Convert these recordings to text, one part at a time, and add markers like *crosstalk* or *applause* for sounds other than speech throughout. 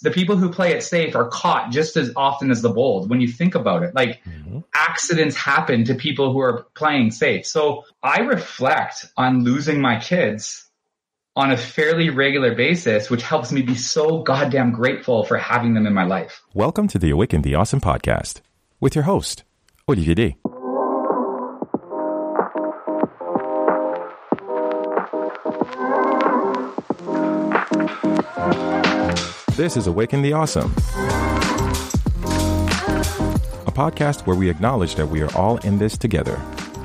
the people who play it safe are caught just as often as the bold when you think about it. Like mm-hmm. accidents happen to people who are playing safe. So I reflect on losing my kids on a fairly regular basis, which helps me be so goddamn grateful for having them in my life. Welcome to the Awaken the Awesome podcast with your host, Olivier Day. This is Awaken the Awesome, a podcast where we acknowledge that we are all in this together.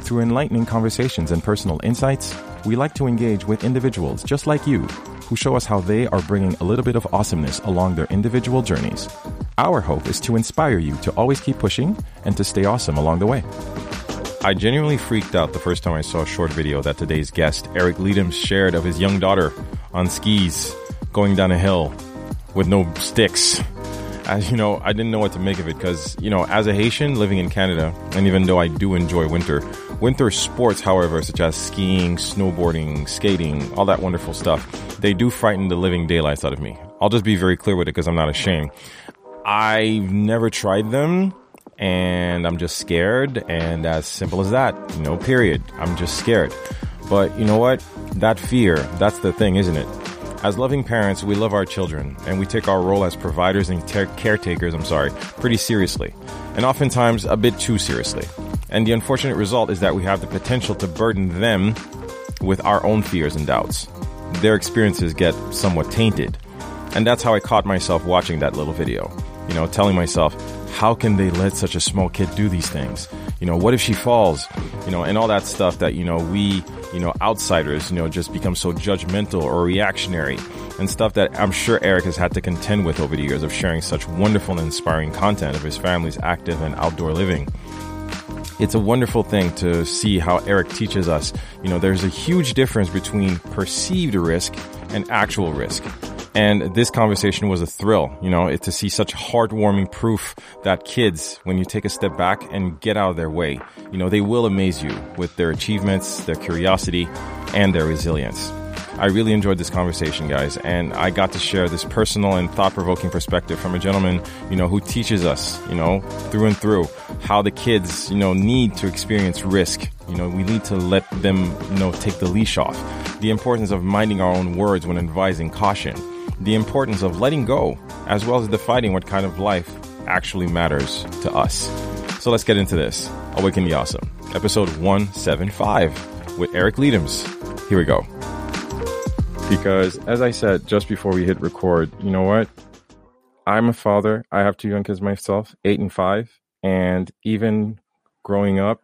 Through enlightening conversations and personal insights, we like to engage with individuals just like you who show us how they are bringing a little bit of awesomeness along their individual journeys. Our hope is to inspire you to always keep pushing and to stay awesome along the way. I genuinely freaked out the first time I saw a short video that today's guest, Eric Leadhams, shared of his young daughter on skis going down a hill with no sticks. As you know, I didn't know what to make of it because, you know, as a Haitian living in Canada, and even though I do enjoy winter, winter sports, however, such as skiing, snowboarding, skating, all that wonderful stuff, they do frighten the living daylights out of me. I'll just be very clear with it because I'm not ashamed. I've never tried them and I'm just scared and as simple as that, no period. I'm just scared. But you know what? That fear, that's the thing, isn't it? As loving parents, we love our children and we take our role as providers and caretakers, I'm sorry, pretty seriously. And oftentimes a bit too seriously. And the unfortunate result is that we have the potential to burden them with our own fears and doubts. Their experiences get somewhat tainted. And that's how I caught myself watching that little video. You know, telling myself, how can they let such a small kid do these things? You know, what if she falls? You know, and all that stuff that, you know, we you know, outsiders, you know, just become so judgmental or reactionary and stuff that I'm sure Eric has had to contend with over the years of sharing such wonderful and inspiring content of his family's active and outdoor living. It's a wonderful thing to see how Eric teaches us, you know, there's a huge difference between perceived risk and actual risk. And this conversation was a thrill, you know, to see such heartwarming proof that kids, when you take a step back and get out of their way, you know, they will amaze you with their achievements, their curiosity, and their resilience. I really enjoyed this conversation, guys, and I got to share this personal and thought-provoking perspective from a gentleman, you know, who teaches us, you know, through and through how the kids, you know, need to experience risk. You know, we need to let them, you know, take the leash off. The importance of minding our own words when advising caution the importance of letting go, as well as defining what kind of life actually matters to us. So let's get into this. Awaken the Awesome, episode 175 with Eric Leadhams. Here we go. Because as I said just before we hit record, you know what? I'm a father. I have two young kids myself, eight and five. And even growing up,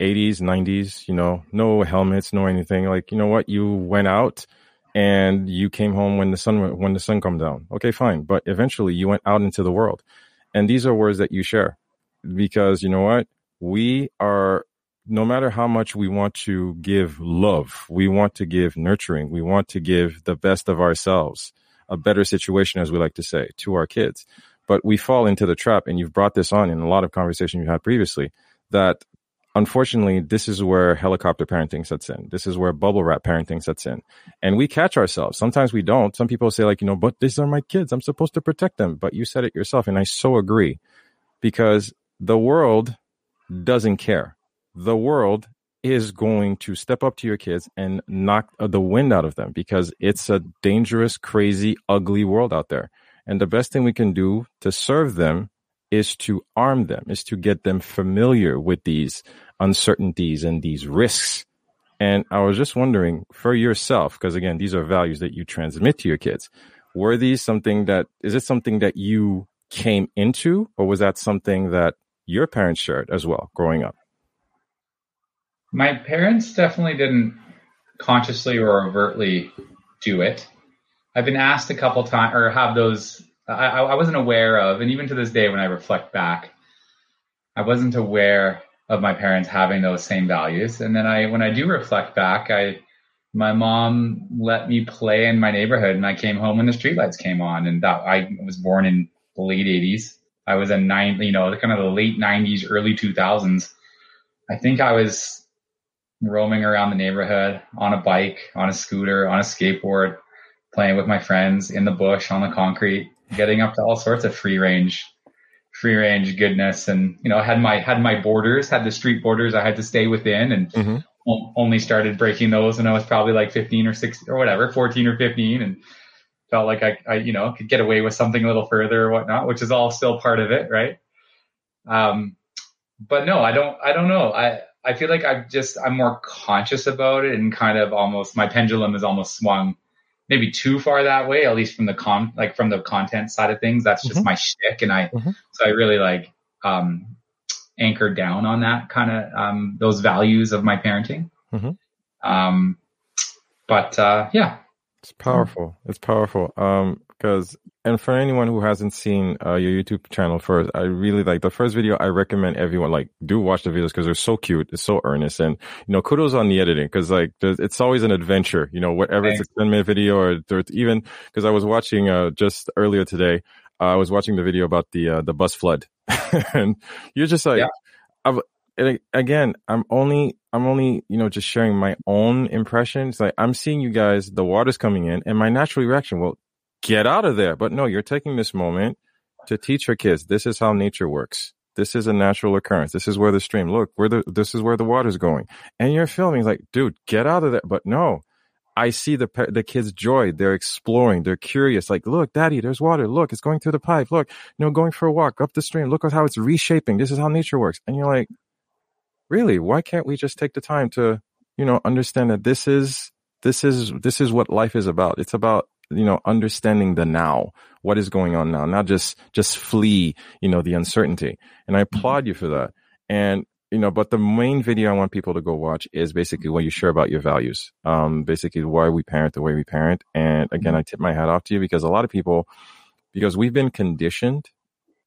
80s, 90s, you know, no helmets, no anything. Like, you know what? You went out and you came home when the sun when the sun come down. Okay, fine. But eventually you went out into the world. And these are words that you share. Because you know what? We are no matter how much we want to give love, we want to give nurturing, we want to give the best of ourselves, a better situation, as we like to say, to our kids. But we fall into the trap, and you've brought this on in a lot of conversation you had previously, that unfortunately, this is where helicopter parenting sets in. This is where bubble wrap parenting sets in. And we catch ourselves. Sometimes we don't. Some people say, like, you know, but these are my kids. I'm supposed to protect them. But you said it yourself. And I so agree because the world doesn't care. The world is going to step up to your kids and knock the wind out of them because it's a dangerous, crazy, ugly world out there. And the best thing we can do to serve them is to arm them, is to get them familiar with these uncertainties and these risks. And I was just wondering for yourself, because again, these are values that you transmit to your kids. Were these something that, is it something that you came into, or was that something that your parents shared as well growing up? My parents definitely didn't consciously or overtly do it. I've been asked a couple times, or have those I, I wasn't aware of, and even to this day, when I reflect back, I wasn't aware of my parents having those same values. And then I, when I do reflect back, I, my mom let me play in my neighborhood, and I came home when the streetlights came on. And that I was born in the late '80s. I was a nine, you know, kind of the late '90s, early 2000s. I think I was roaming around the neighborhood on a bike, on a scooter, on a skateboard, playing with my friends in the bush on the concrete getting up to all sorts of free range, free range goodness. And, you know, had my, had my borders, had the street borders I had to stay within and mm-hmm. only started breaking those when I was probably like 15 or 16 or whatever, 14 or 15. And felt like I, I, you know, could get away with something a little further or whatnot, which is all still part of it. Right. Um, but no, I don't, I don't know. I, I feel like I've just, I'm more conscious about it and kind of almost, my pendulum is almost swung maybe too far that way, at least from the con, like from the content side of things. That's just mm-hmm. my shtick. And I, mm-hmm. so I really like, um, anchored down on that kind of, um, those values of my parenting. Mm-hmm. Um, but, uh, yeah. It's powerful. It's powerful. Um, because and for anyone who hasn't seen uh, your YouTube channel first, I really like the first video. I recommend everyone like do watch the videos because they're so cute, it's so earnest, and you know kudos on the editing because like it's always an adventure. You know whatever Thanks. it's a ten minute video or even because I was watching uh, just earlier today, uh, I was watching the video about the uh, the bus flood, *laughs* and you're just like, yeah. again, I'm only I'm only, you know, just sharing my own impressions. Like I'm seeing you guys, the water's coming in and my natural reaction, well, get out of there. But no, you're taking this moment to teach your kids this is how nature works. This is a natural occurrence. This is where the stream, look, where the, this is where the water's going. And you're filming like, dude, get out of there. But no, I see the, the kids' joy. They're exploring. They're curious. Like, look, daddy, there's water. Look, it's going through the pipe. Look, you know, going for a walk up the stream. Look at how it's reshaping. This is how nature works. And you're like, really, why can't we just take the time to, you know, understand that this is, this is, this is what life is about. It's about you know, understanding the now, what is going on now, not just, just flee, you know, the uncertainty. And I mm-hmm. applaud you for that. And, you know, but the main video I want people to go watch is basically what you share about your values. Um, basically why we parent the way we parent. And again, I tip my hat off to you because a lot of people, because we've been conditioned,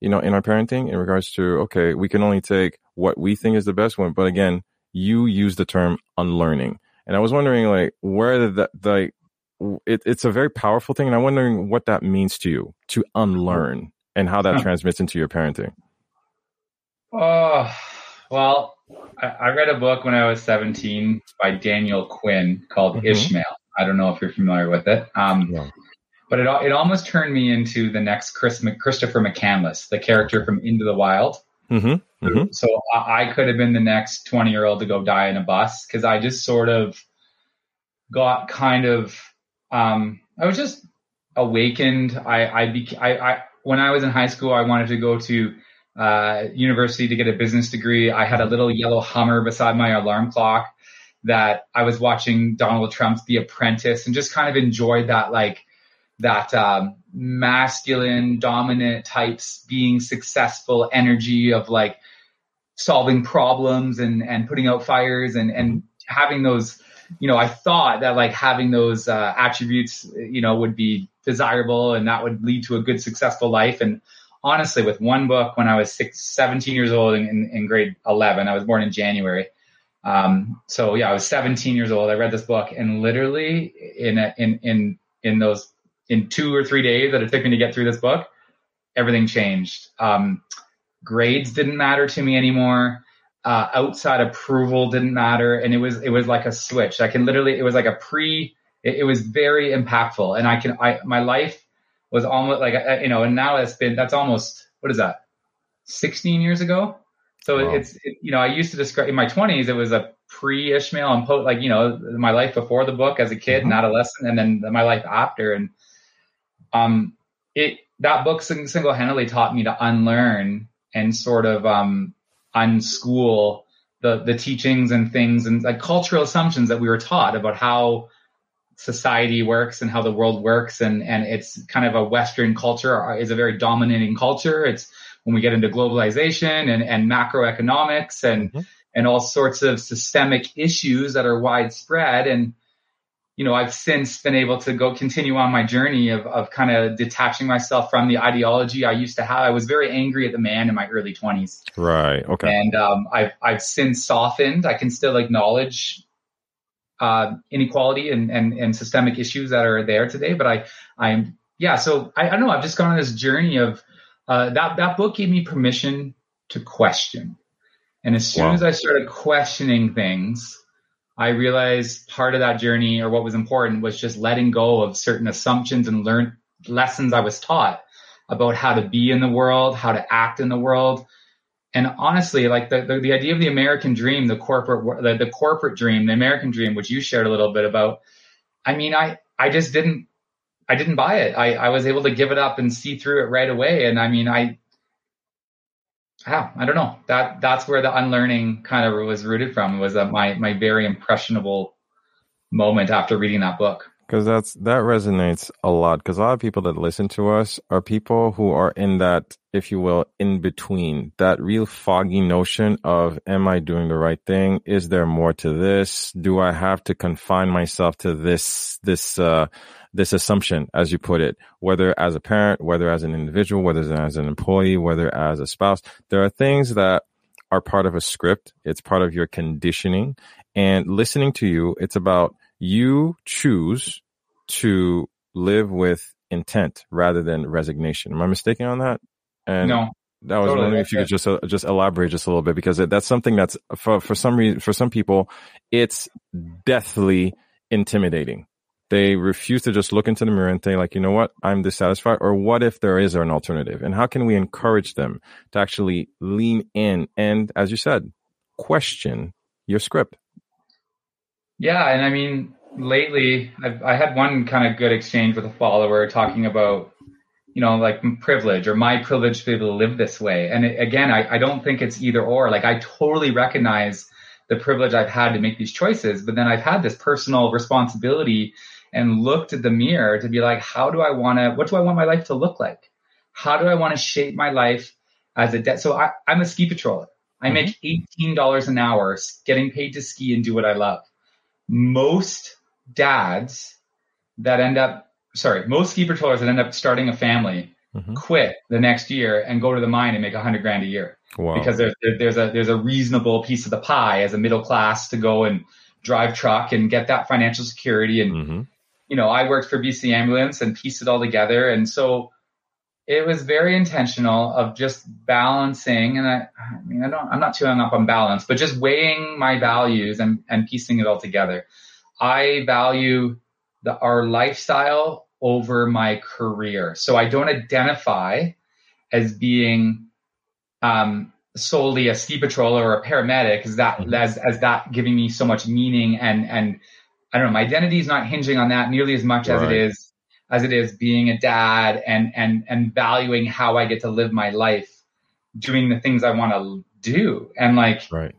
you know, in our parenting in regards to, okay, we can only take what we think is the best one. But again, you use the term unlearning. And I was wondering, like, where did that, like, it, it's a very powerful thing, and I'm wondering what that means to you to unlearn and how that transmits into your parenting. Oh, well, I, I, read a book when I was 17 by Daniel Quinn called mm-hmm. Ishmael. I don't know if you're familiar with it. Um, yeah. But it, it almost turned me into the next Chris, Christopher McCandless, the character from Into the Wild. Mm-hmm. Mm-hmm. So I, I could have been the next 20 year old to go die in a bus because I just sort of got kind of um, I was just awakened. I, I, I, I, when I was in high school, I wanted to go to uh, university to get a business degree. I had a little yellow Hummer beside my alarm clock that I was watching Donald Trump's The Apprentice and just kind of enjoyed that like that um, masculine dominant types being successful energy of like solving problems and and putting out fires and and having those you know, I thought that like having those uh, attributes, you know, would be desirable and that would lead to a good, successful life. And honestly, with one book when I was six, 17 years old in, in grade 11, I was born in January. Um, so yeah, I was 17 years old. I read this book and literally in, a, in, in, in those, in two or three days that it took me to get through this book, everything changed. Um, grades didn't matter to me anymore uh, outside approval didn't matter, and it was it was like a switch. I can literally it was like a pre. It, it was very impactful, and I can I my life was almost like you know, and now it's been that's almost what is that, sixteen years ago. So wow. it's it, you know I used to describe in my twenties it was a pre Ishmael and like you know my life before the book as a kid mm-hmm. and adolescent, and then my life after, and um it that book single handedly taught me to unlearn and sort of um unschool the the teachings and things and like cultural assumptions that we were taught about how society works and how the world works. And and it's kind of a western culture is a very dominating culture. It's when we get into globalization and and macroeconomics and mm-hmm. and all sorts of systemic issues that are widespread. And you know, I've since been able to go continue on my journey of, of kind of detaching myself from the ideology I used to have. I was very angry at the man in my early twenties. Right. Okay. And, um, I've, I've since softened. I can still acknowledge, uh, inequality and, and, and systemic issues that are there today, but I, I'm, yeah. So I, I don't know. I've just gone on this journey of, uh, that, that book gave me permission to question. And as soon wow. as I started questioning things, I realized part of that journey or what was important was just letting go of certain assumptions and learn lessons I was taught about how to be in the world, how to act in the world. And honestly, like the, the, the idea of the American dream, the corporate, the, the corporate dream, the American dream, which you shared a little bit about. I mean, I, I just didn't, I didn't buy it. I, I was able to give it up and see through it right away. And I mean, I, yeah, I don't know. That that's where the unlearning kind of was rooted from. Was that my my very impressionable moment after reading that book. Because that's that resonates a lot. Because a lot of people that listen to us are people who are in that, if you will, in between that real foggy notion of, am I doing the right thing? Is there more to this? Do I have to confine myself to this this uh, this assumption, as you put it, whether as a parent, whether as an individual, whether as an employee, whether as a spouse. There are things that are part of a script. It's part of your conditioning. And listening to you, it's about you choose to live with intent rather than resignation. Am I mistaken on that? And no. That was totally. wondering if you could just uh, just elaborate just a little bit because that's something that's for for some reason for some people it's deathly intimidating they refuse to just look into the mirror and say like, you know what, I'm dissatisfied. Or what if there is an alternative? And how can we encourage them to actually lean in and, as you said, question your script? Yeah. And I mean, lately I've, I had one kind of good exchange with a follower talking about, you know, like privilege or my privilege to be able to live this way. And it, again, I, I don't think it's either or. Like I totally recognize the privilege I've had to make these choices, but then I've had this personal responsibility and looked at the mirror to be like, how do I want to, what do I want my life to look like? How do I want to shape my life as a debt? So I, am a ski patroller. I mm-hmm. make $18 an hour getting paid to ski and do what I love. Most dads that end up, sorry, most ski patrollers that end up starting a family mm-hmm. quit the next year and go to the mine and make a hundred grand a year. Wow. Because there's, there's a, there's a reasonable piece of the pie as a middle class to go and drive truck and get that financial security and, mm-hmm you know, I worked for BC Ambulance and pieced it all together. And so it was very intentional of just balancing. And I, I mean, I don't, I'm not too hung up on balance, but just weighing my values and, and piecing it all together. I value the, our lifestyle over my career. So I don't identify as being, um, solely a ski patroller or a paramedic as that, mm-hmm. as, as that giving me so much meaning and, and, I don't know, my identity is not hinging on that nearly as much right. as it is as it is being a dad and and and valuing how I get to live my life doing the things I want to do. And like right.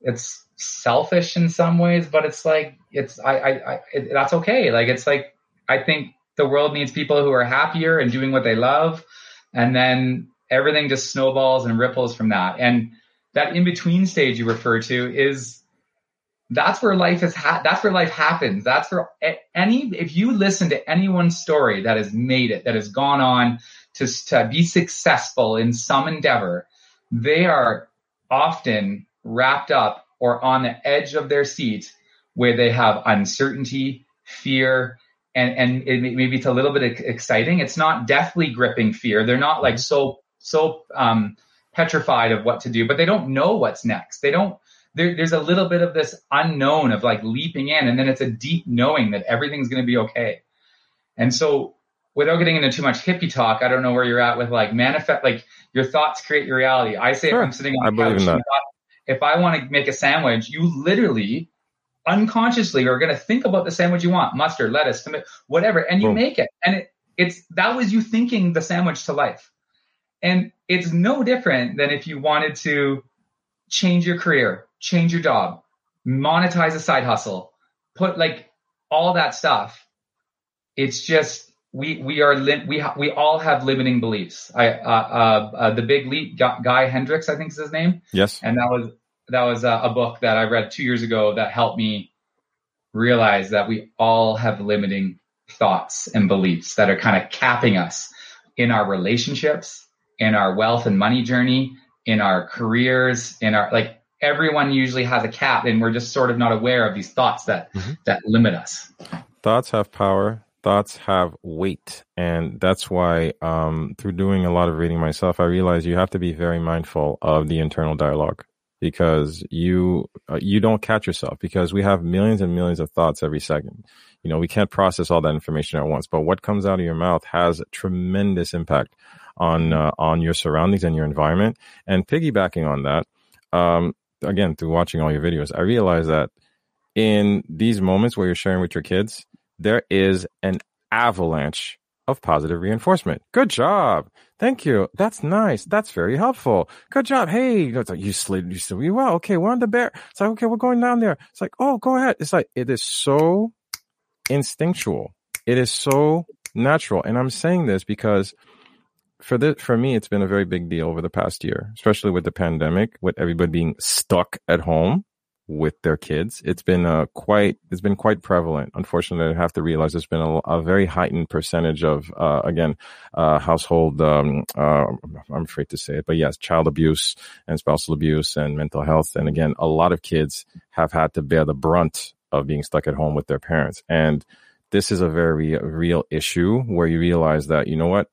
it's selfish in some ways, but it's like it's I I, I it, that's okay. Like it's like I think the world needs people who are happier and doing what they love and then everything just snowballs and ripples from that. And that in between stage you refer to is that's where life is ha- that's where life happens. That's where any if you listen to anyone's story that has made it that has gone on to, to be successful in some endeavor they are often wrapped up or on the edge of their seat where they have uncertainty fear and and it, maybe it's a little bit exciting. It's not deathly gripping fear. They're not like so so um petrified of what to do but they don't know what's next. They don't there, there's a little bit of this unknown of like leaping in, and then it's a deep knowing that everything's going to be okay. And so, without getting into too much hippie talk, I don't know where you're at with like manifest, like your thoughts create your reality. I say sure. if I'm sitting on the couch, if I want to make a sandwich, you literally unconsciously are going to think about the sandwich you want mustard lettuce tomato whatever and you Boom. make it and it, it's that was you thinking the sandwich to life and it's no different than if you wanted to change your career change your job, monetize a side hustle, put like all that stuff. It's just we we are li- we ha- we all have limiting beliefs. I uh, uh, uh, the big leap Guy Hendricks I think is his name. Yes, and that was that was a, a book that I read two years ago that helped me realize that we all have limiting thoughts and beliefs that are kind of capping us in our relationships, in our wealth and money journey, in our careers, in our like everyone usually has a cap and we're just sort of not aware of these thoughts that mm-hmm. that limit us thoughts have power thoughts have weight and that's why um, through doing a lot of reading myself i realized you have to be very mindful of the internal dialogue because you uh, you don't catch yourself because we have millions and millions of thoughts every second you know we can't process all that information at once but what comes out of your mouth has tremendous impact on uh, on your surroundings and your environment. And piggybacking on that, um, again through watching all your videos, I realized that in these moments where you're sharing with your kids, there is an avalanche of positive reinforcement. Good job. Thank you. That's nice. That's very helpful. Good job. Hey, you slid, you slid well. Okay, we're on the bear. It's like, okay, we're going down there. It's like, oh, go ahead. It's like, it is so instinctual. It is so natural. And I'm saying this because for the, for me, it's been a very big deal over the past year, especially with the pandemic, with everybody being stuck at home with their kids. It's been uh, quite it's been quite prevalent. Unfortunately, I have to realize there's been a, a very heightened percentage of uh, again uh, household. Um, uh, I'm afraid to say it, but yes, child abuse and spousal abuse and mental health. And again, a lot of kids have had to bear the brunt of being stuck at home with their parents. And this is a very real issue where you realize that you know what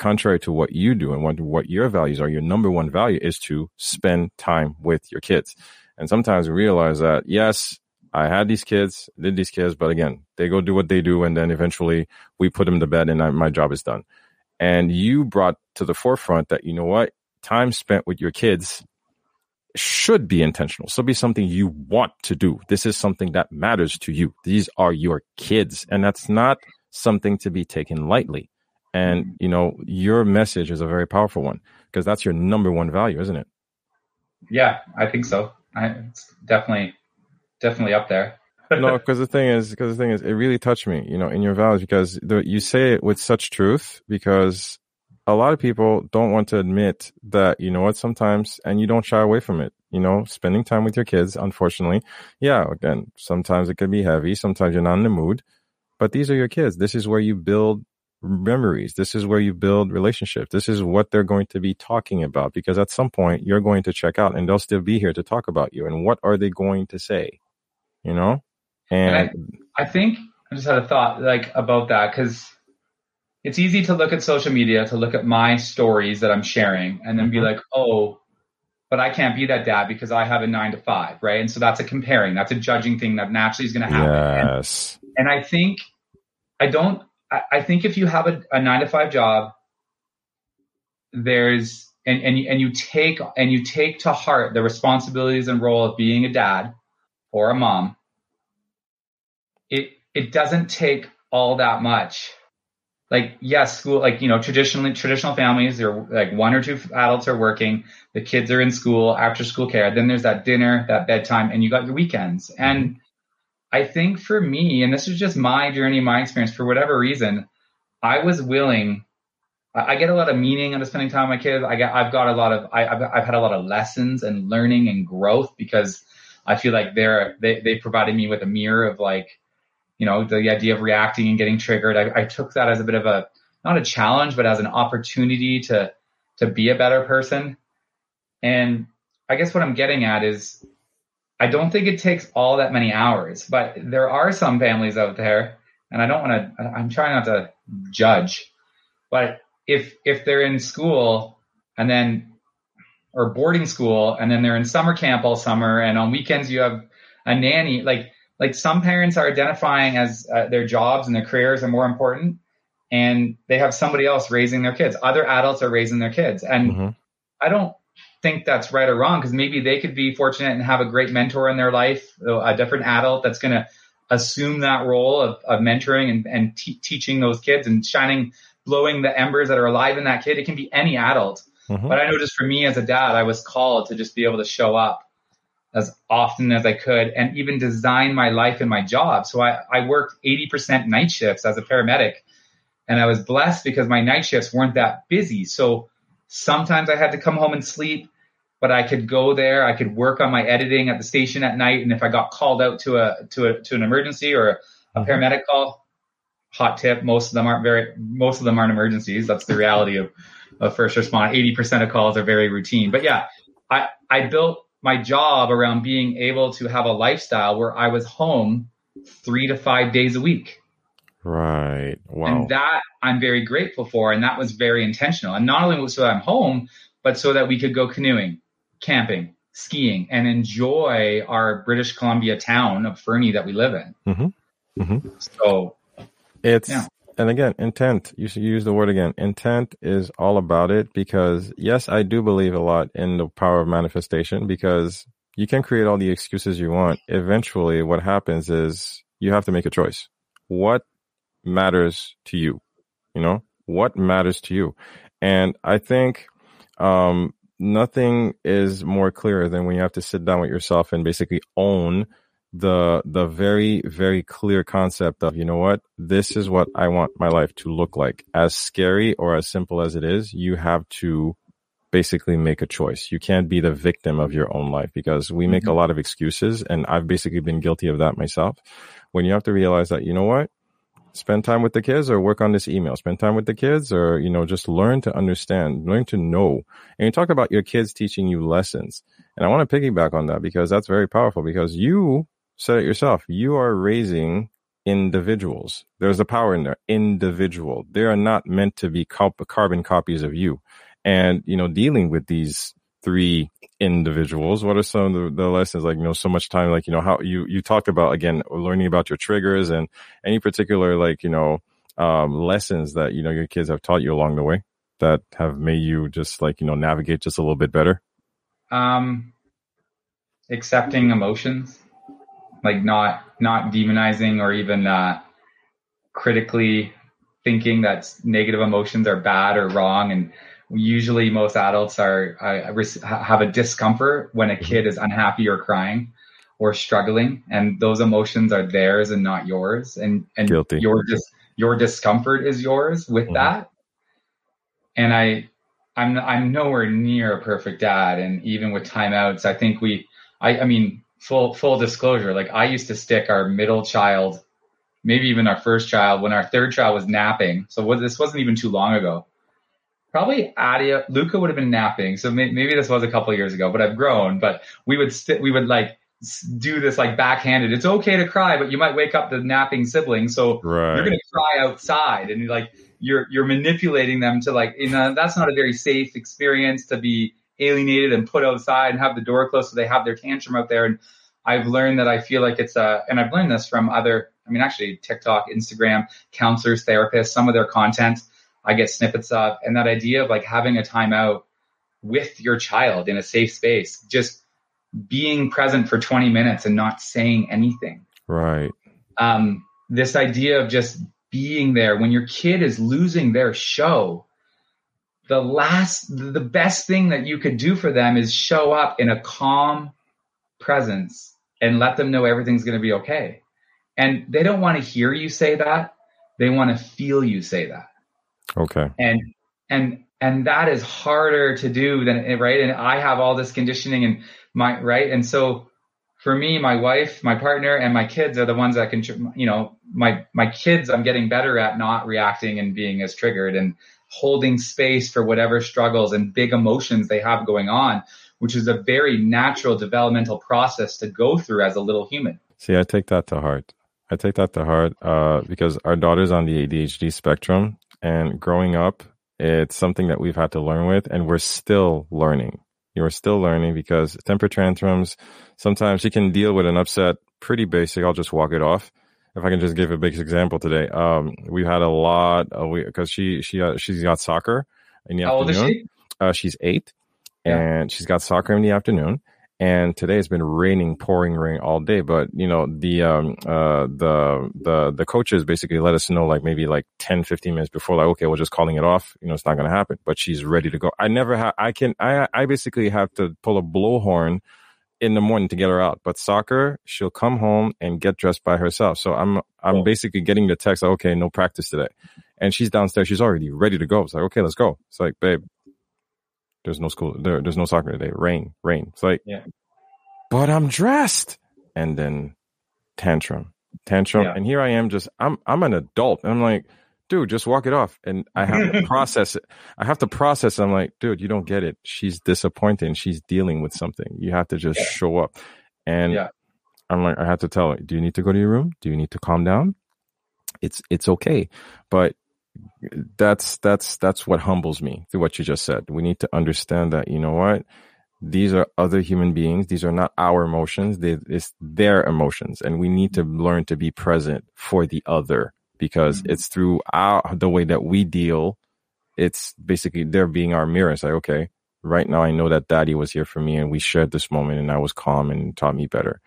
contrary to what you do and what, what your values are, your number one value is to spend time with your kids. And sometimes we realize that, yes, I had these kids, did these kids, but again, they go do what they do. And then eventually we put them to bed and I, my job is done. And you brought to the forefront that, you know what? Time spent with your kids should be intentional. So be something you want to do. This is something that matters to you. These are your kids. And that's not something to be taken lightly. And, mm-hmm. you know, your message is a very powerful one because that's your number one value, isn't it? Yeah, I think so. I, it's definitely definitely up there. no, *laughs* because the thing is, because the thing is, it really touched me, you know, in your values because the, you say it with such truth because a lot of people don't want to admit that, you know what, sometimes, and you don't shy away from it, you know, spending time with your kids, unfortunately. Yeah, again, sometimes it can be heavy. Sometimes you're not in the mood, but these are your kids. This is where you build memories. This is where you build relationships. This is what they're going to be talking about because at some point you're going to check out and they'll still be here to talk about you. And what are they going to say? You know? And, and I, I, think I just had a thought like about that because it's easy to look at social media, to look at my stories that I'm sharing and then mm-hmm. be like, oh, but I can't be that dad because I have a nine to five, right? And so that's a comparing, that's a judging thing that naturally is going to happen. Yes. And, and I think I don't I, I think if you have a, a nine to five job, there's and, and and you take and you take to heart the responsibilities and role of being a dad or a mom. It it doesn't take all that much. Like yes, school like you know traditionally traditional families they're like one or two adults are working, the kids are in school after school care. Then there's that dinner, that bedtime, and you got your weekends. And I think for me, and this is just my journey, my experience, for whatever reason, I was willing. I, get a lot of meaning out of spending time with my kids. I get, I've got a lot of, I, have I've had a lot of lessons and learning and growth because I feel like they're, they, they provided me with a mirror of like, you know, the idea of reacting and getting triggered. I, I took that as a bit of a, not a challenge, but as an opportunity to, to be a better person. And I guess what I'm getting at is I don't think it takes all that many hours, but there are some families out there, and I don't want to, I'm trying not to judge, but if, if they're in school and then, or boarding school, and then they're in summer camp all summer, and on weekends you have a nanny, like, like some parents are identifying as uh, their jobs and their careers are more important and they have somebody else raising their kids. Other adults are raising their kids. And mm-hmm. I don't think that's right or wrong because maybe they could be fortunate and have a great mentor in their life, a different adult that's going to assume that role of, of mentoring and, and teaching those kids and shining, blowing the embers that are alive in that kid. It can be any adult. Mm-hmm. But I know just for me as a dad, I was called to just be able to show up as often as I could and even design my life and my job. So I, I worked 80% night shifts as a paramedic and I was blessed because my night shifts weren't that busy. So Sometimes I had to come home and sleep, but I could go there. I could work on my editing at the station at night. And if I got called out to a, to a, to an emergency or a mm-hmm. paramedic call, hot tip, most of them aren't very, most of them aren't emergencies. That's the reality of, of first response. 80% of calls are very routine, but yeah, I, I built my job around being able to have a lifestyle where I was home three to five days a week. Right. Wow. And that I'm very grateful for. And that was very intentional. And not only so that I'm home, but so that we could go canoeing, camping, skiing, and enjoy our British Columbia town of Fernie that we live in. Mm-hmm. Mm-hmm. So it's, yeah. and again, intent. You should use the word again. Intent is all about it because yes, I do believe a lot in the power of manifestation because you can create all the excuses you want. Eventually, what happens is you have to make a choice. What matters to you? You know, what matters to you? And I think, um, nothing is more clear than when you have to sit down with yourself and basically own the the very very clear concept of you know what this is what I want my life to look like as scary or as simple as it is you have to basically make a choice you can't be the victim of your own life because we make mm-hmm. a lot of excuses and I've basically been guilty of that myself when you have to realize that you know what spend time with the kids or work on this email spend time with the kids or you know just learn to understand learn to know and you talk about your kids teaching you lessons and i want to piggyback on that because that's very powerful because you said it yourself. You are raising individuals. There's a power in there. Individual. They are not meant to be carbon copies of you. And, you know, dealing with these three individuals, what are some of the, the, lessons? Like, you know, so much time, like, you know, how you, you talked about, again, learning about your triggers and any particular, like, you know, um, lessons that, you know, your kids have taught you along the way that have made you just like, you know, navigate just a little bit better? Um, accepting emotions like not not demonizing or even uh, critically thinking that negative emotions are bad or wrong and usually most adults are uh, have a discomfort when a kid is unhappy or crying or struggling and those emotions are theirs and not yours and and Guilty. your just your discomfort is yours with mm-hmm. that and i i'm i'm nowhere near a perfect dad and even with timeouts i think we i i mean full full disclosure, like I used to stick our middle child, maybe even our first child, when our third child was napping. So this wasn't even too long ago. Probably Adia, Luca would have been napping. So may, maybe this was a couple years ago, but I've grown. But we would st- we would like do this like backhanded. It's okay to cry, but you might wake up the napping sibling, so right. you're gonna cry outside, and you're like you're you're manipulating them to like you know that's not a very safe experience to be alienated and put outside and have the door closed so they have their tantrum out there. And I've learned that I feel like it's a, and I've learned this from other, I mean, actually TikTok, Instagram, counselors, therapists, some of their content I get snippets of, and that idea of like having a timeout with your child in a safe space, just being present for 20 minutes and not saying anything. Right. Um, this idea of just being there when your kid is losing their show the last, the best thing that you could do for them is show up in a calm presence and let them know everything's going to be okay. And they don't want to hear you say that. They want to feel you say that. Okay. And, and, and that is harder to do than, it right? And I have all this conditioning and my, right? And so for me, my wife, my partner, and my kids are the ones that can, you know, my my kids. I'm getting better at not reacting and being as triggered, and holding space for whatever struggles and big emotions they have going on, which is a very natural developmental process to go through as a little human. See, I take that to heart. I take that to heart uh, because our daughter's on the ADHD spectrum, and growing up, it's something that we've had to learn with, and we're still learning. You're still learning because temper tantrums, sometimes you can deal with an upset pretty basic. I'll just walk it off if I can just give a big example today, um, we had a lot because she she uh, she's got soccer in the How afternoon. Old is she? Uh, she's eight, yeah. and she's got soccer in the afternoon. And today it's been raining, pouring rain all day. But you know the um uh the the the coaches basically let us know like maybe like 10, 15 minutes before like okay we're just calling it off. You know it's not gonna happen. But she's ready to go. I never have. I can. I I basically have to pull a blowhorn in the morning to get her out. But soccer, she'll come home and get dressed by herself. So I'm I'm oh. basically getting the text, like, okay, no practice today. And she's downstairs, she's already ready to go. It's like, okay, let's go. It's like, babe, there's no school there, there's no soccer today. Rain, rain. It's like yeah. but I'm dressed. And then tantrum. Tantrum. Yeah. And here I am just I'm I'm an adult. And I'm like, dude, just walk it off. And I have to *laughs* process it. I have to process. I'm like, dude, you don't get it. She's disappointed and she's dealing with something. You have to just yeah. show up. And yeah. I'm like, I have to tell her, do you need to go to your room? Do you need to calm down? It's, it's okay. But that's, that's, that's what humbles me through what you just said. We need to understand that, you know what? These are other human beings. These are not our emotions. They, it's their emotions. And we need to learn to be present for the other because it's through our, the way that we deal. It's basically they're being our mirror. It's like, okay, right now I know that daddy was here for me and we shared this moment and I was calm and taught me better.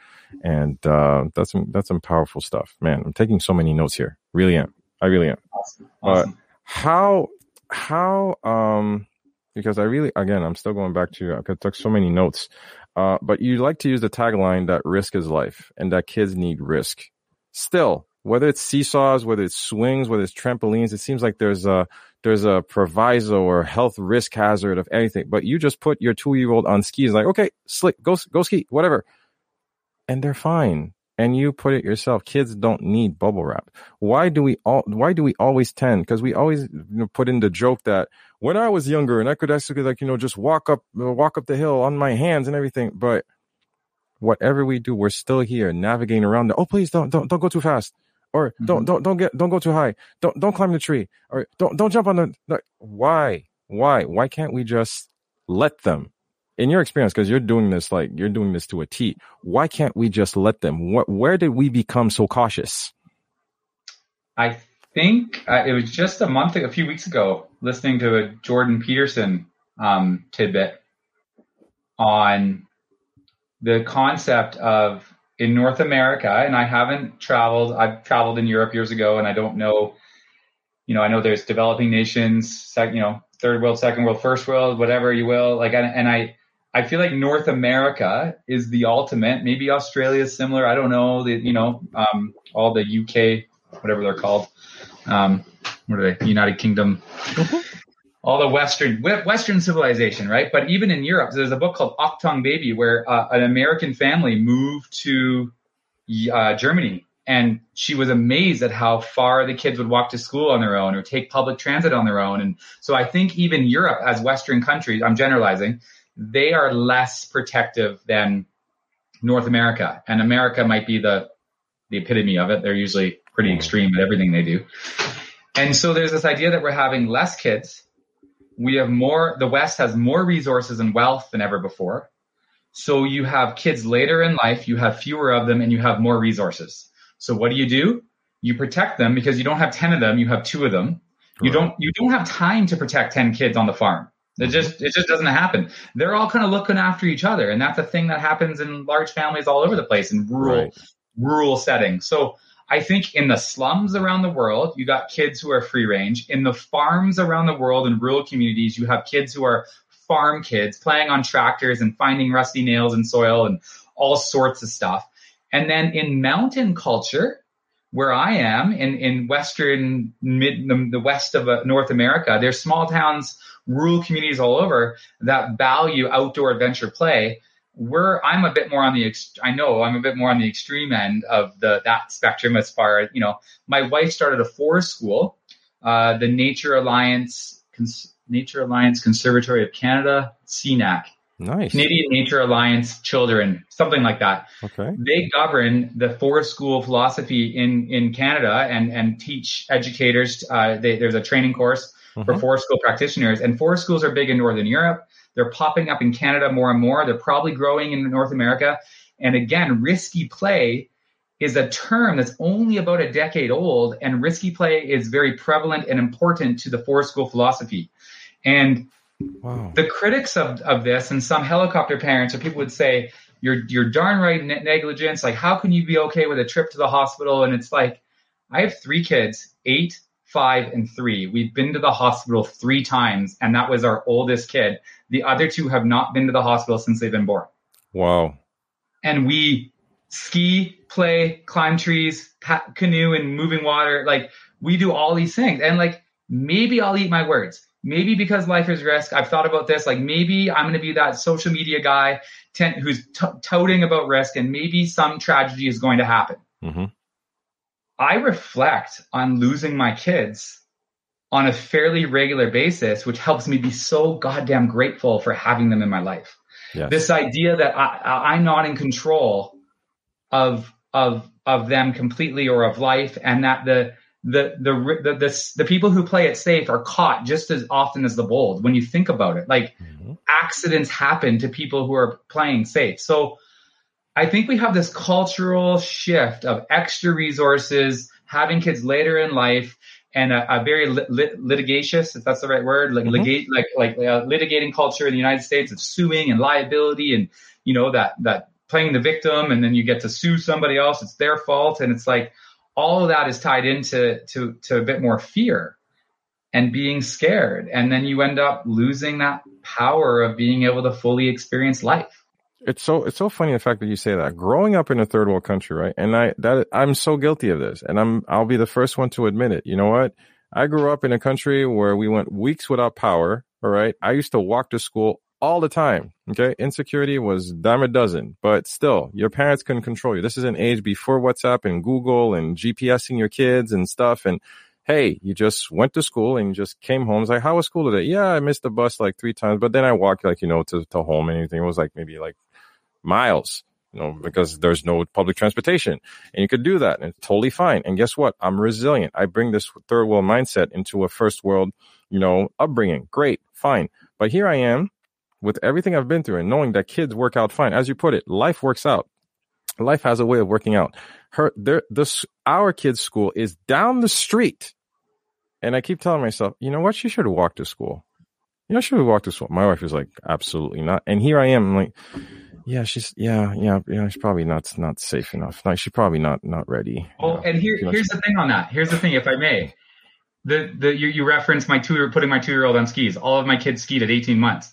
And, uh, that's some, that's some powerful stuff, man. I'm taking so many notes here. Really am. I really am. Awesome. But how, how, um, because I really, again, I'm still going back to, I took so many notes. Uh, but you like to use the tagline that risk is life and that kids need risk. Still, whether it's seesaws, whether it's swings, whether it's trampolines, it seems like there's a, there's a proviso or health risk hazard of anything, but you just put your two year old on skis like, okay, slick, go, go ski, whatever. And they're fine. And you put it yourself. Kids don't need bubble wrap. Why do we all, why do we always tend? Cause we always you know, put in the joke that when I was younger and I could actually like, you know, just walk up, walk up the hill on my hands and everything. But whatever we do, we're still here navigating around the, oh, please don't, don't, don't go too fast or mm-hmm. don't don't don't get don't go too high don't don't climb the tree or don't don't jump on the, the why why why can't we just let them in your experience because you're doing this like you're doing this to a t why can't we just let them what where did we become so cautious i think uh, it was just a month a few weeks ago listening to a jordan peterson um, tidbit on the concept of in North America, and I haven't traveled. I've traveled in Europe years ago, and I don't know. You know, I know there's developing nations, you know, third world, second world, first world, whatever you will. Like, and I, I feel like North America is the ultimate. Maybe Australia is similar. I don't know. The, you know, um, all the UK, whatever they're called. Um, what are they? United Kingdom. Mm-hmm all the Western Western civilization, right? But even in Europe, there's a book called Achtung Baby, where uh, an American family moved to uh, Germany, and she was amazed at how far the kids would walk to school on their own or take public transit on their own. And so I think even Europe, as Western countries, I'm generalizing, they are less protective than North America, and America might be the the epitome of it. They're usually pretty mm. extreme at everything they do. And so there's this idea that we're having less kids we have more, the West has more resources and wealth than ever before. So you have kids later in life, you have fewer of them and you have more resources. So what do you do? You protect them because you don't have 10 of them, you have two of them. You don't, you don't have time to protect 10 kids on the farm. It just, it just doesn't happen. They're all kind of looking after each other. And that's a thing that happens in large families all over the place in rural, right. rural settings. So I think in the slums around the world, you got kids who are free range. In the farms around the world in rural communities, you have kids who are farm kids playing on tractors and finding rusty nails in soil and all sorts of stuff. And then in mountain culture, where I am in, in Western mid, the, the west of uh, North America, there's small towns, rural communities all over that value outdoor adventure play. We're I'm a bit more on the ex- I know I'm a bit more on the extreme end of the that spectrum as far as you know my wife started a forest school uh, the Nature Alliance Cons- Nature Alliance Conservatory of Canada CNAC nice. Canadian Nature Alliance Children something like that. Okay. They govern the forest school philosophy in in Canada and and teach educators uh, they, there's a training course mm-hmm. for forest school practitioners and forest schools are big in Northern Europe they're popping up in Canada more and more. They're probably growing in North America. And again, risky play is a term that's only about a decade old, and risky play is very prevalent and important to the forest school philosophy. And wow. the critics of, of this, and some helicopter parents or people would say, you're, you're darn right negligence. Like, how can you be okay with a trip to the hospital? And it's like, I have three kids, eight, five, and three. We've been to the hospital three times, and that was our oldest kid. The other two have not been to the hospital since they've been born. Wow. And we ski, play, climb trees, pat, canoe, and moving water. Like we do all these things. And like maybe I'll eat my words. Maybe because life is risk, I've thought about this. Like maybe I'm going to be that social media guy who's t- toting about risk, and maybe some tragedy is going to happen. Mm-hmm. I reflect on losing my kids on a fairly regular basis, which helps me be so goddamn grateful for having them in my life. Yes. This idea that I, I'm not in control of of of them completely or of life, and that the the, the the the the, people who play it safe are caught just as often as the bold. When you think about it, like mm-hmm. accidents happen to people who are playing safe. So I think we have this cultural shift of extra resources, having kids later in life and a, a very lit, lit, litigious, if that's the right word, like, mm-hmm. ligate, like, like uh, litigating culture in the United States of suing and liability and, you know, that, that playing the victim and then you get to sue somebody else. It's their fault. And it's like all of that is tied into, to, to a bit more fear and being scared. And then you end up losing that power of being able to fully experience life. It's so it's so funny the fact that you say that. Growing up in a third world country, right? And I that I'm so guilty of this, and I'm I'll be the first one to admit it. You know what? I grew up in a country where we went weeks without power. All right, I used to walk to school all the time. Okay, insecurity was dime a dozen, but still, your parents couldn't control you. This is an age before WhatsApp and Google and GPSing your kids and stuff, and hey, you just went to school and you just came home. It's like, how was school today? Yeah, I missed the bus like three times, but then I walked like, you know, to, to home and anything. It was like maybe like miles, you know, because there's no public transportation and you could do that and it's totally fine. And guess what? I'm resilient. I bring this third world mindset into a first world, you know, upbringing. Great, fine. But here I am with everything I've been through and knowing that kids work out fine. As you put it, life works out. Life has a way of working out her there this our kids' school is down the street. And I keep telling myself, you know what, she should have walked to school. You know, she should have walked to school. My wife is like, absolutely not. And here I am, I'm like, yeah, she's yeah, yeah, yeah. She's probably not not safe enough. Like she's probably not not ready. Well, and here here's the thing on that. Here's the thing, if I may. The the you, you referenced my two year putting my two year old on skis. All of my kids skied at 18 months.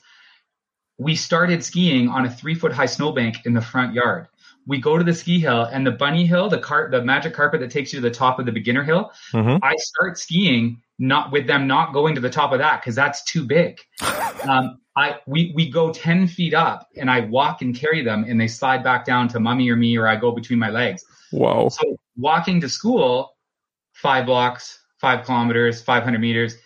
We started skiing on a three foot high snowbank in the front yard we go to the ski hill and the bunny hill, the cart, the magic carpet that takes you to the top of the beginner hill. Mm-hmm. I start skiing not with them not going to the top of that because that's too big. *laughs* um, I we we go ten feet up and I walk and carry them and they slide back down to mummy or me or I go between my legs. Wow! So walking to school, five blocks, five kilometers, five hundred meters.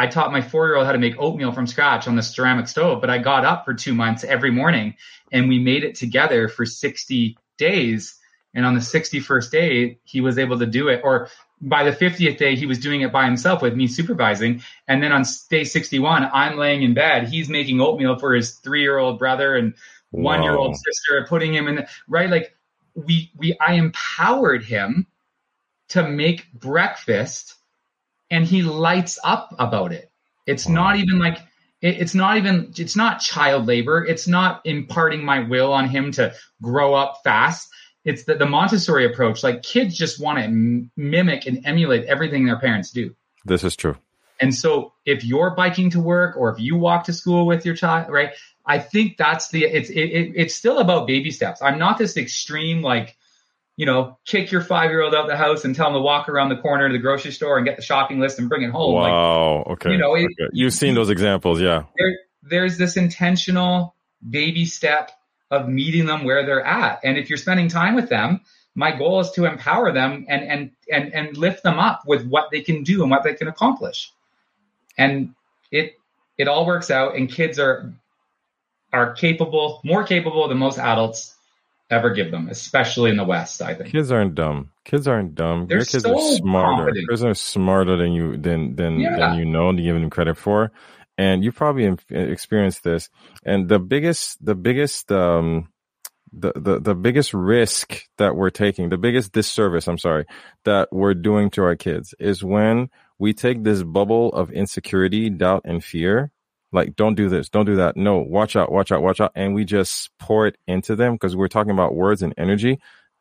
I taught my four year old how to make oatmeal from scratch on the ceramic stove, but I got up for two months every morning and we made it together for 60 days. And on the 61st day, he was able to do it. Or by the 50th day, he was doing it by himself with me supervising. And then on day 61, I'm laying in bed. He's making oatmeal for his three year old brother and one year old sister, putting him in, the, right? Like we, we, I empowered him to make breakfast and he lights up about it. It's wow. not even like it, it's not even it's not child labor. It's not imparting my will on him to grow up fast. It's the, the Montessori approach. Like kids just want to m- mimic and emulate everything their parents do. This is true. And so if you're biking to work or if you walk to school with your child, right? I think that's the it's it, it, it's still about baby steps. I'm not this extreme like you know, kick your five year old out the house and tell him to walk around the corner to the grocery store and get the shopping list and bring it home. Wow. Like, okay. You know, it, okay. you've seen those examples, yeah. There, there's this intentional baby step of meeting them where they're at, and if you're spending time with them, my goal is to empower them and and and and lift them up with what they can do and what they can accomplish, and it it all works out. And kids are are capable, more capable than most adults ever give them, especially in the West. I think kids aren't dumb. Kids aren't dumb. They're Your kids so are smarter. Confident. Kids are smarter than you than than yeah. than you know to give them credit for. And you probably experienced this. And the biggest the biggest um the, the, the biggest risk that we're taking, the biggest disservice, I'm sorry, that we're doing to our kids is when we take this bubble of insecurity, doubt, and fear like don't do this don't do that no watch out watch out watch out and we just pour it into them because we're talking about words and energy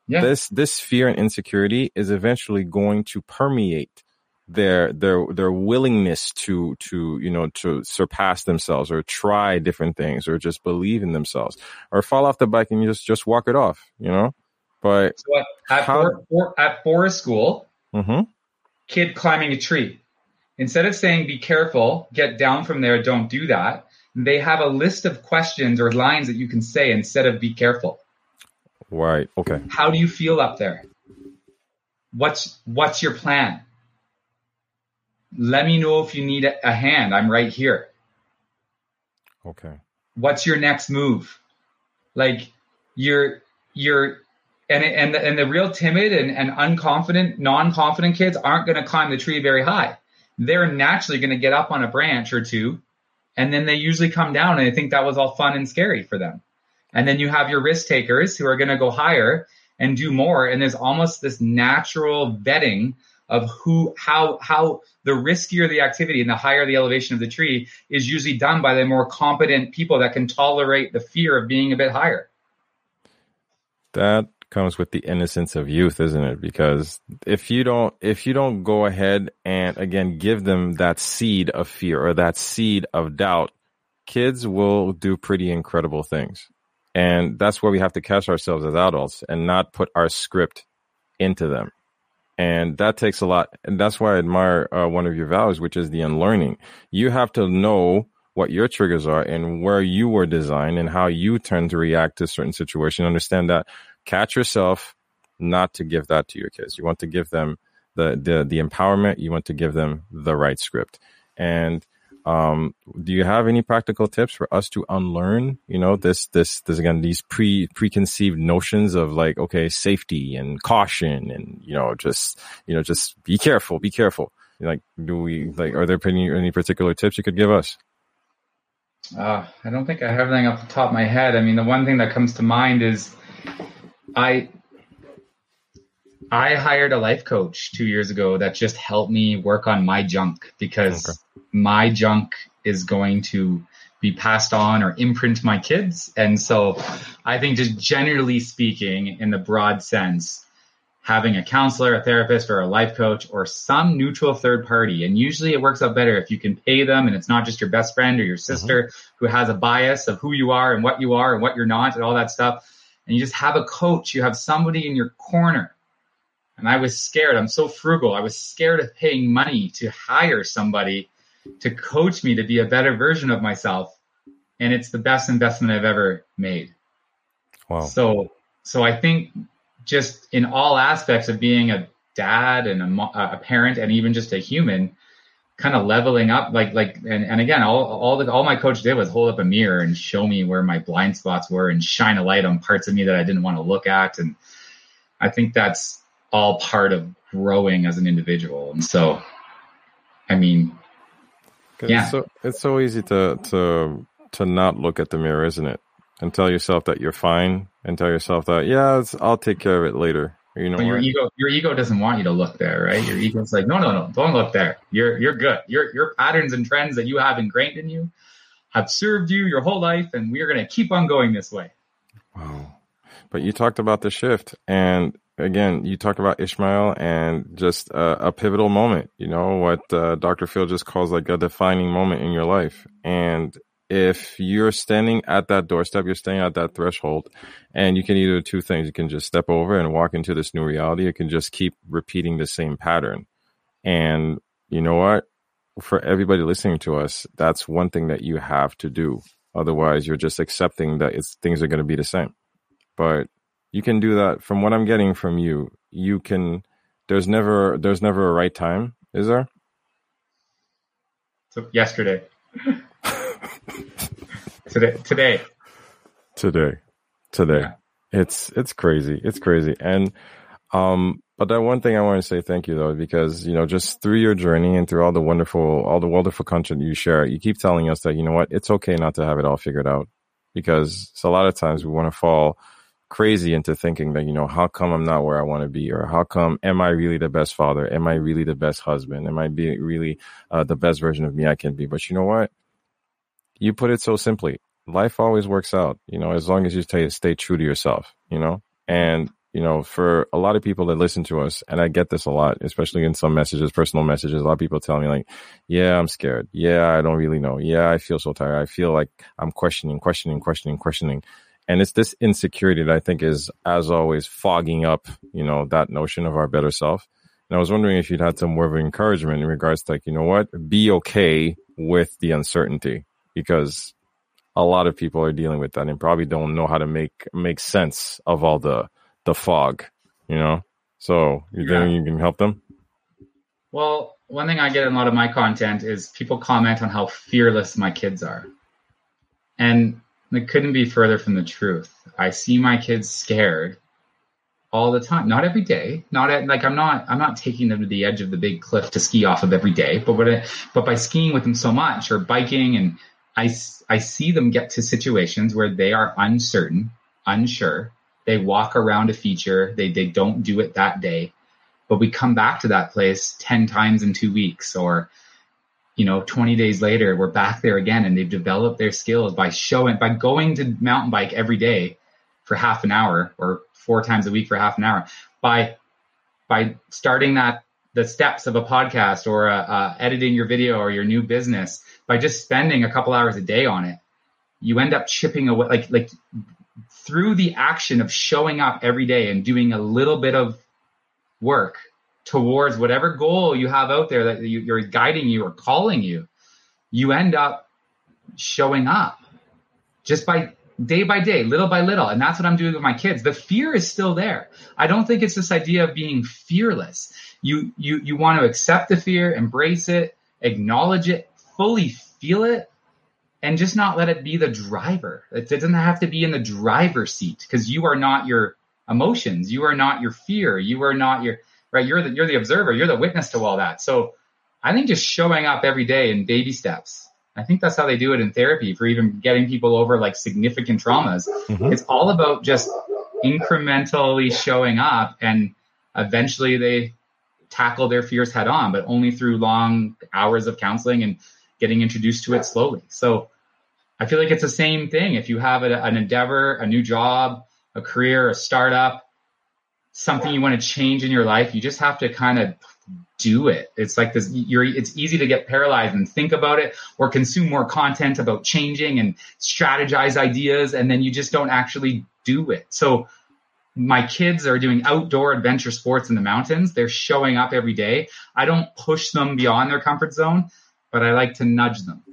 yeah. this this fear and insecurity is eventually going to permeate their their their willingness to to you know to surpass themselves or try different things or just believe in themselves or fall off the bike and just just walk it off you know but so at, how, for, for, at forest school mm-hmm. kid climbing a tree Instead of saying, be careful, get down from there, don't do that, they have a list of questions or lines that you can say instead of be careful. Right. Okay. How do you feel up there? What's what's your plan? Let me know if you need a hand. I'm right here. Okay. What's your next move? Like you're you're and and and the real timid and, and unconfident, non-confident kids aren't going to climb the tree very high they're naturally going to get up on a branch or two and then they usually come down and I think that was all fun and scary for them. And then you have your risk takers who are going to go higher and do more. And there's almost this natural vetting of who, how, how the riskier the activity and the higher the elevation of the tree is usually done by the more competent people that can tolerate the fear of being a bit higher. That comes with the innocence of youth, isn't it? Because if you don't, if you don't go ahead and again give them that seed of fear or that seed of doubt, kids will do pretty incredible things. And that's where we have to catch ourselves as adults and not put our script into them. And that takes a lot. And that's why I admire uh, one of your values, which is the unlearning. You have to know what your triggers are and where you were designed and how you tend to react to certain situations. Understand that catch yourself not to give that to your kids. You want to give them the the the empowerment. You want to give them the right script. And um, do you have any practical tips for us to unlearn? You know, this this this again these pre preconceived notions of like okay safety and caution and you know just you know just be careful, be careful. Like, do we like? Are there any any particular tips you could give us? Uh, I don't think I have anything off the top of my head. I mean, the one thing that comes to mind is I I hired a life coach two years ago that just helped me work on my junk because okay. My junk is going to be passed on or imprint my kids. And so I think just generally speaking, in the broad sense, having a counselor, a therapist, or a life coach, or some neutral third party. And usually it works out better if you can pay them and it's not just your best friend or your sister mm-hmm. who has a bias of who you are and what you are and what you're not and all that stuff and you just have a coach, you have somebody in your corner. And I was scared. I'm so frugal. I was scared of paying money to hire somebody to coach me to be a better version of myself. And it's the best investment I've ever made. Wow. So, so I think just in all aspects of being a dad and a, a parent and even just a human, kind of leveling up like like and, and again all all the all my coach did was hold up a mirror and show me where my blind spots were and shine a light on parts of me that I didn't want to look at and I think that's all part of growing as an individual and so I mean yeah it's so, it's so easy to to to not look at the mirror isn't it and tell yourself that you're fine and tell yourself that yeah I'll take care of it later you know, but your ego, your ego doesn't want you to look there, right? Your ego's like, no, no, no, don't look there. You're you're good. Your your patterns and trends that you have ingrained in you have served you your whole life, and we are going to keep on going this way. Wow. But you talked about the shift, and again, you talk about Ishmael and just a, a pivotal moment. You know what uh, Dr. Phil just calls like a defining moment in your life, and if you're standing at that doorstep, you're standing at that threshold, and you can either two things. You can just step over and walk into this new reality. You can just keep repeating the same pattern. And you know what? For everybody listening to us, that's one thing that you have to do. Otherwise, you're just accepting that it's things are going to be the same. But you can do that. From what I'm getting from you, you can. There's never there's never a right time, is there? So yesterday. today, today, today, today. Yeah. It's it's crazy. It's crazy. And um, but that one thing I want to say thank you though, because you know, just through your journey and through all the wonderful, all the wonderful content you share, you keep telling us that you know what, it's okay not to have it all figured out, because a lot of times we want to fall crazy into thinking that you know how come i'm not where i want to be or how come am i really the best father am i really the best husband am i be really uh, the best version of me i can be but you know what you put it so simply. Life always works out, you know, as long as you stay, stay true to yourself, you know? And, you know, for a lot of people that listen to us, and I get this a lot, especially in some messages, personal messages, a lot of people tell me like, yeah, I'm scared. Yeah, I don't really know. Yeah, I feel so tired. I feel like I'm questioning, questioning, questioning, questioning. And it's this insecurity that I think is, as always, fogging up, you know, that notion of our better self. And I was wondering if you'd had some word of encouragement in regards to like, you know what, be okay with the uncertainty because a lot of people are dealing with that and probably don't know how to make make sense of all the the fog, you know. So you yeah. think you can help them? Well, one thing I get in a lot of my content is people comment on how fearless my kids are, and it couldn't be further from the truth. I see my kids scared all the time. Not every day. Not at, like I'm not I'm not taking them to the edge of the big cliff to ski off of every day. But what but by skiing with them so much or biking and I, I see them get to situations where they are uncertain, unsure. They walk around a feature. They, they don't do it that day, but we come back to that place 10 times in two weeks or, you know, 20 days later, we're back there again and they've developed their skills by showing, by going to mountain bike every day for half an hour or four times a week for half an hour by, by starting that the steps of a podcast or uh, uh, editing your video or your new business by just spending a couple hours a day on it. You end up chipping away like like through the action of showing up every day and doing a little bit of work towards whatever goal you have out there that you, you're guiding you or calling you you end up showing up just by day by day, little by little. And that's what I'm doing with my kids. The fear is still there. I don't think it's this idea of being fearless. You, you, you want to accept the fear, embrace it, acknowledge it, fully feel it, and just not let it be the driver. It doesn't have to be in the driver's seat because you are not your emotions. You are not your fear. You are not your, right? You're the, you're the observer. You're the witness to all that. So I think just showing up every day in baby steps. I think that's how they do it in therapy for even getting people over like significant traumas. Mm-hmm. It's all about just incrementally showing up and eventually they tackle their fears head on, but only through long hours of counseling and getting introduced to it slowly. So I feel like it's the same thing. If you have a, an endeavor, a new job, a career, a startup, something you want to change in your life, you just have to kind of do it. It's like this, you're, it's easy to get paralyzed and think about it or consume more content about changing and strategize ideas. And then you just don't actually do it. So my kids are doing outdoor adventure sports in the mountains. They're showing up every day. I don't push them beyond their comfort zone, but I like to nudge them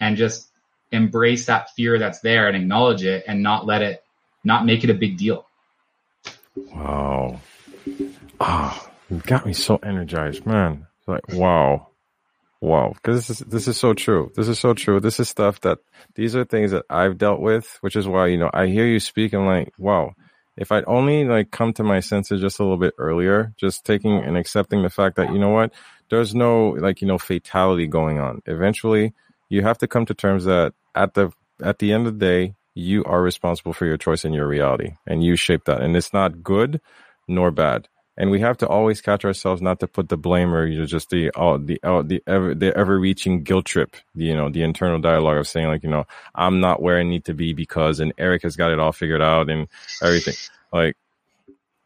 and just embrace that fear that's there and acknowledge it and not let it, not make it a big deal. Wow. Ah, you got me so energized, man. Like, wow. Wow. Cause this is, this is so true. This is so true. This is stuff that these are things that I've dealt with, which is why, you know, I hear you speak and like, wow, if I'd only like come to my senses just a little bit earlier, just taking and accepting the fact that, you know what, there's no like, you know, fatality going on. Eventually you have to come to terms that at the, at the end of the day, you are responsible for your choice and your reality and you shape that. And it's not good nor bad. And we have to always catch ourselves not to put the blame or you just the uh, the uh, the ever the ever reaching guilt trip, you know, the internal dialogue of saying like, you know, I'm not where I need to be because and Eric has got it all figured out and everything. Like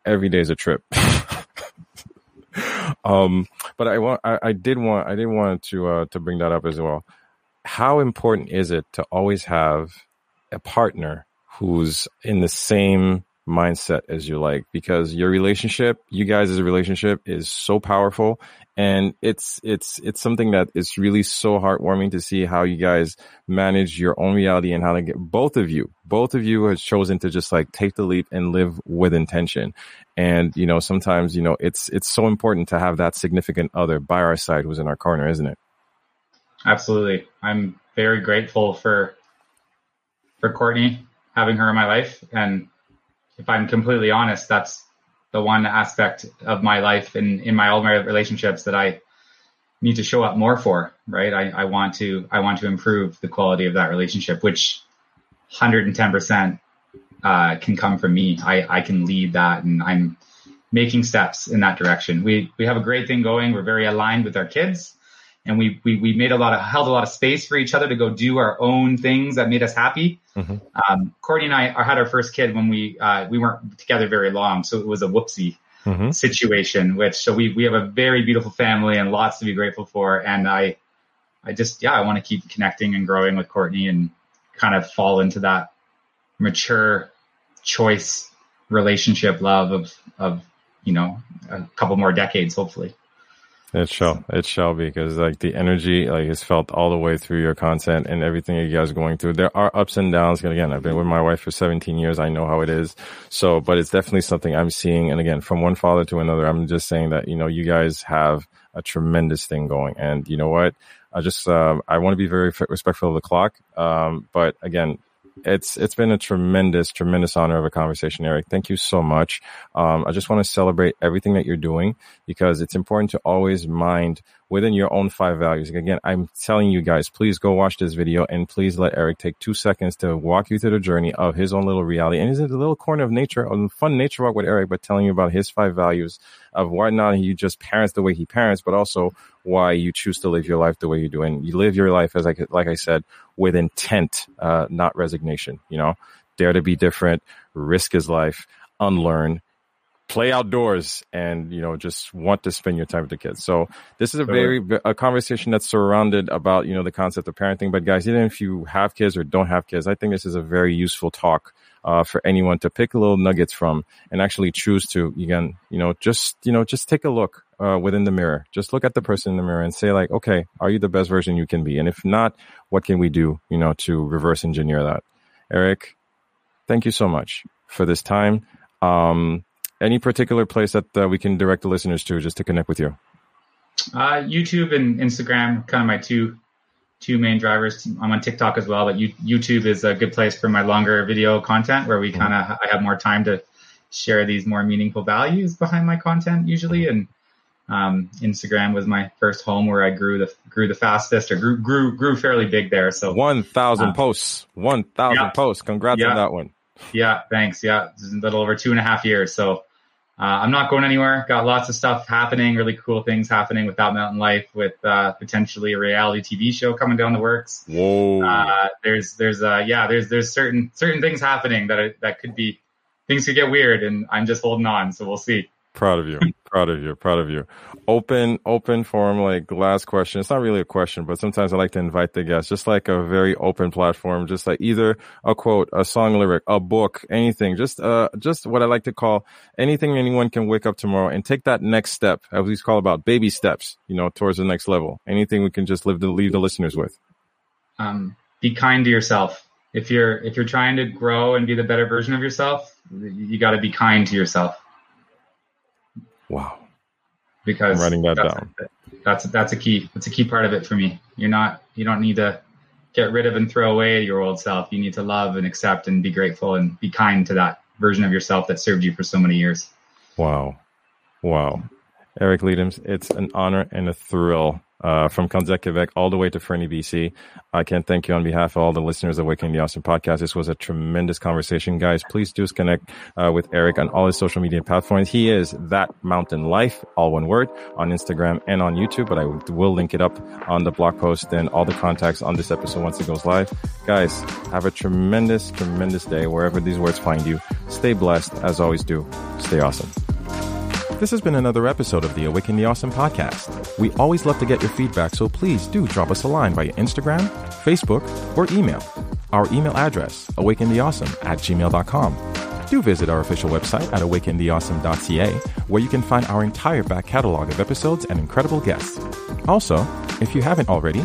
every day is a trip. *laughs* um, but I want I, I did want I did want to uh, to bring that up as well. How important is it to always have a partner who's in the same mindset as you like because your relationship, you guys relationship is so powerful and it's, it's, it's something that is really so heartwarming to see how you guys manage your own reality and how to get both of you, both of you has chosen to just like take the leap and live with intention. And, you know, sometimes, you know, it's, it's so important to have that significant other by our side who's in our corner, isn't it? Absolutely. I'm very grateful for, for Courtney having her in my life and if I'm completely honest, that's the one aspect of my life and in my all my relationships that I need to show up more for, right? I, I want to, I want to improve the quality of that relationship, which 110% uh, can come from me. I, I can lead that and I'm making steps in that direction. We, we have a great thing going. We're very aligned with our kids and we, we, we made a lot of, held a lot of space for each other to go do our own things that made us happy. Mm-hmm. Um, Courtney and I had our first kid when we, uh, we weren't together very long. So it was a whoopsie mm-hmm. situation, which, so we, we have a very beautiful family and lots to be grateful for. And I, I just, yeah, I want to keep connecting and growing with Courtney and kind of fall into that mature choice relationship love of, of, you know, a couple more decades, hopefully. It shall. It shall be because like the energy like is felt all the way through your content and everything you guys are going through. There are ups and downs. And again, I've been with my wife for 17 years. I know how it is. So, but it's definitely something I'm seeing. And again, from one father to another, I'm just saying that, you know, you guys have a tremendous thing going. And you know what? I just, uh, I want to be very respectful of the clock. Um, but again, it's it's been a tremendous, tremendous honor of a conversation, Eric. Thank you so much. Um, I just want to celebrate everything that you're doing because it's important to always mind within your own five values. Again, I'm telling you guys, please go watch this video and please let Eric take two seconds to walk you through the journey of his own little reality. And it's a little corner of nature, a fun nature walk with Eric, but telling you about his five values of why not he just parents the way he parents, but also why you choose to live your life the way you do. And you live your life, as I, like I said, with intent, uh, not resignation, you know, dare to be different, risk his life, unlearn, play outdoors and you know just want to spend your time with the kids. So this is a very a conversation that's surrounded about you know the concept of parenting. But guys even if you have kids or don't have kids i think this is a very useful talk uh, for anyone to pick little nuggets from and actually choose to again you know just you know just take a look uh, within the mirror just look at the person in the mirror and say like okay are you the best version you can be and if not what can we do you know to reverse engineer that eric thank you so much for this time um, any particular place that uh, we can direct the listeners to just to connect with you? Uh, YouTube and Instagram, kind of my two two main drivers. I'm on TikTok as well, but YouTube is a good place for my longer video content where we kind of I have more time to share these more meaningful values behind my content usually. And um, Instagram was my first home where I grew the grew the fastest or grew grew grew fairly big there. So one thousand uh, posts, one thousand yeah, posts. Congrats yeah, on that one. Yeah, thanks. Yeah, a little over two and a half years. So uh, I'm not going anywhere. Got lots of stuff happening, really cool things happening with That Mountain Life, with uh, potentially a reality TV show coming down the works. Whoa! Uh, there's there's uh yeah there's there's certain certain things happening that are, that could be things could get weird, and I'm just holding on. So we'll see. Proud of you. Proud of you. Proud of you. Open, open forum, like last question. It's not really a question, but sometimes I like to invite the guests, just like a very open platform, just like either a quote, a song lyric, a book, anything, just, uh, just what I like to call anything anyone can wake up tomorrow and take that next step, as we call about baby steps, you know, towards the next level. Anything we can just live to leave the listeners with. Um, be kind to yourself. If you're, if you're trying to grow and be the better version of yourself, you got to be kind to yourself Wow. Because I'm writing that that's, down. That's that's a key. That's a key part of it for me. You're not. You don't need to get rid of and throw away your old self. You need to love and accept and be grateful and be kind to that version of yourself that served you for so many years. Wow. Wow. Eric Leedhams, it's an honor and a thrill uh, from Candiac, Quebec, all the way to Fernie, BC. I can't thank you on behalf of all the listeners of Awakening the Awesome podcast. This was a tremendous conversation, guys. Please do connect uh, with Eric on all his social media platforms. He is that mountain life, all one word, on Instagram and on YouTube. But I will link it up on the blog post and all the contacts on this episode once it goes live. Guys, have a tremendous, tremendous day wherever these words find you. Stay blessed, as always. Do stay awesome. This has been another episode of the Awaken the Awesome podcast. We always love to get your feedback, so please do drop us a line via Instagram, Facebook, or email. Our email address, awakentheawesome at gmail.com. Do visit our official website at awakentheawesome.ca, where you can find our entire back catalog of episodes and incredible guests. Also, if you haven't already,